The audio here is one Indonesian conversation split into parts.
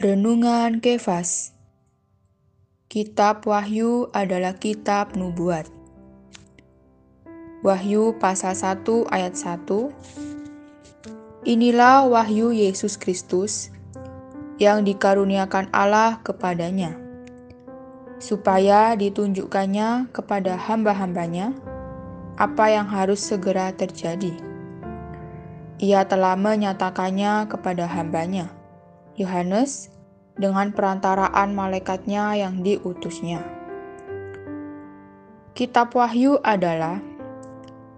Renungan Kefas Kitab Wahyu adalah kitab nubuat. Wahyu pasal 1 ayat 1 Inilah wahyu Yesus Kristus yang dikaruniakan Allah kepadanya, supaya ditunjukkannya kepada hamba-hambanya apa yang harus segera terjadi. Ia telah menyatakannya kepada hambanya, Yohanes dengan perantaraan malaikatnya yang diutusnya. Kitab Wahyu adalah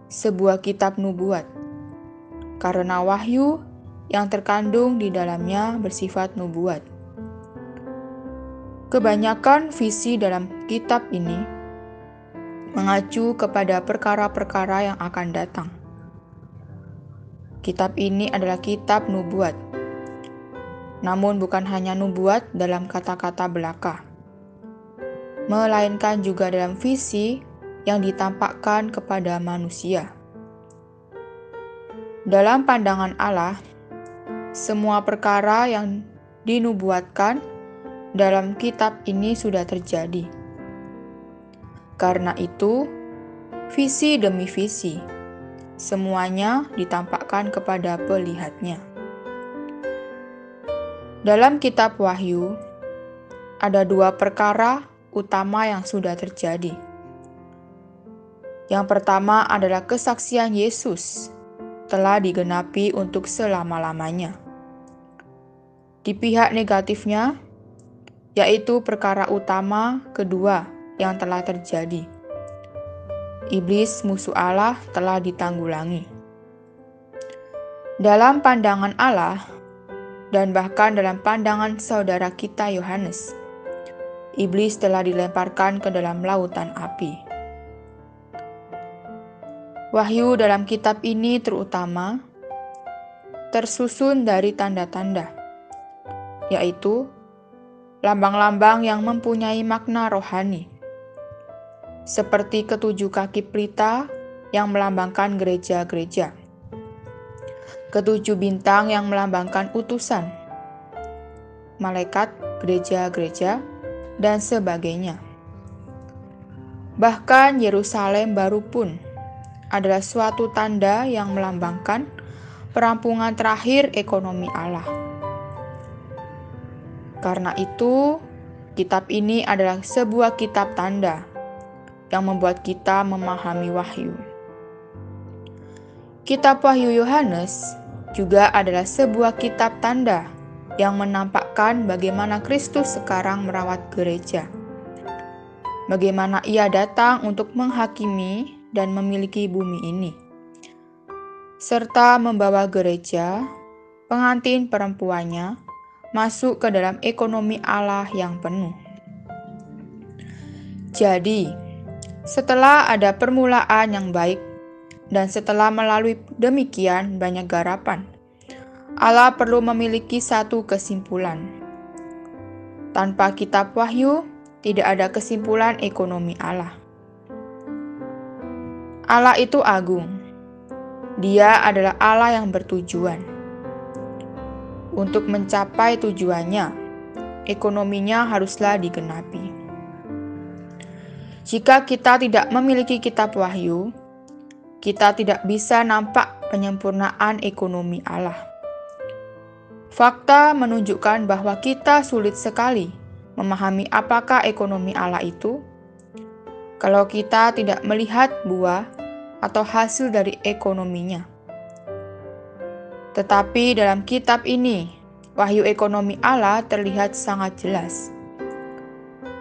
sebuah kitab nubuat, karena wahyu yang terkandung di dalamnya bersifat nubuat. Kebanyakan visi dalam kitab ini mengacu kepada perkara-perkara yang akan datang. Kitab ini adalah kitab nubuat namun bukan hanya nubuat dalam kata-kata belaka, melainkan juga dalam visi yang ditampakkan kepada manusia. Dalam pandangan Allah, semua perkara yang dinubuatkan dalam kitab ini sudah terjadi. Karena itu, visi demi visi, semuanya ditampakkan kepada pelihatnya. Dalam kitab Wahyu, ada dua perkara utama yang sudah terjadi. Yang pertama adalah kesaksian Yesus telah digenapi untuk selama-lamanya. Di pihak negatifnya, yaitu perkara utama kedua yang telah terjadi. Iblis musuh Allah telah ditanggulangi. Dalam pandangan Allah, dan bahkan dalam pandangan saudara kita Yohanes, iblis telah dilemparkan ke dalam lautan api. Wahyu dalam kitab ini terutama tersusun dari tanda-tanda, yaitu lambang-lambang yang mempunyai makna rohani, seperti ketujuh kaki pelita yang melambangkan gereja-gereja ketujuh bintang yang melambangkan utusan, malaikat, gereja-gereja, dan sebagainya. Bahkan Yerusalem baru pun adalah suatu tanda yang melambangkan perampungan terakhir ekonomi Allah. Karena itu, kitab ini adalah sebuah kitab tanda yang membuat kita memahami wahyu. Kitab Wahyu Yohanes juga adalah sebuah kitab tanda yang menampakkan bagaimana Kristus sekarang merawat gereja. Bagaimana ia datang untuk menghakimi dan memiliki bumi ini. Serta membawa gereja, pengantin perempuannya, masuk ke dalam ekonomi Allah yang penuh. Jadi, setelah ada permulaan yang baik dan setelah melalui demikian banyak garapan, Allah perlu memiliki satu kesimpulan. Tanpa kitab wahyu, tidak ada kesimpulan ekonomi Allah. Allah itu agung. Dia adalah Allah yang bertujuan. Untuk mencapai tujuannya, ekonominya haruslah digenapi. Jika kita tidak memiliki kitab wahyu, kita tidak bisa nampak penyempurnaan ekonomi Allah. Fakta menunjukkan bahwa kita sulit sekali memahami apakah ekonomi Allah itu kalau kita tidak melihat buah atau hasil dari ekonominya. Tetapi dalam kitab ini, wahyu ekonomi Allah terlihat sangat jelas.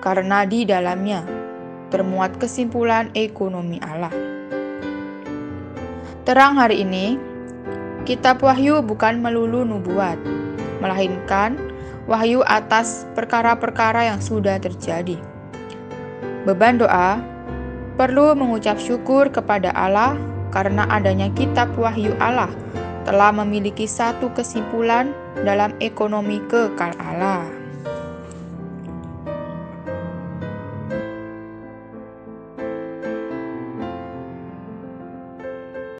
Karena di dalamnya termuat kesimpulan ekonomi Allah. Terang hari ini, kitab Wahyu bukan melulu nubuat, melainkan wahyu atas perkara-perkara yang sudah terjadi. Beban doa perlu mengucap syukur kepada Allah karena adanya kitab Wahyu Allah telah memiliki satu kesimpulan dalam ekonomi kekal Allah.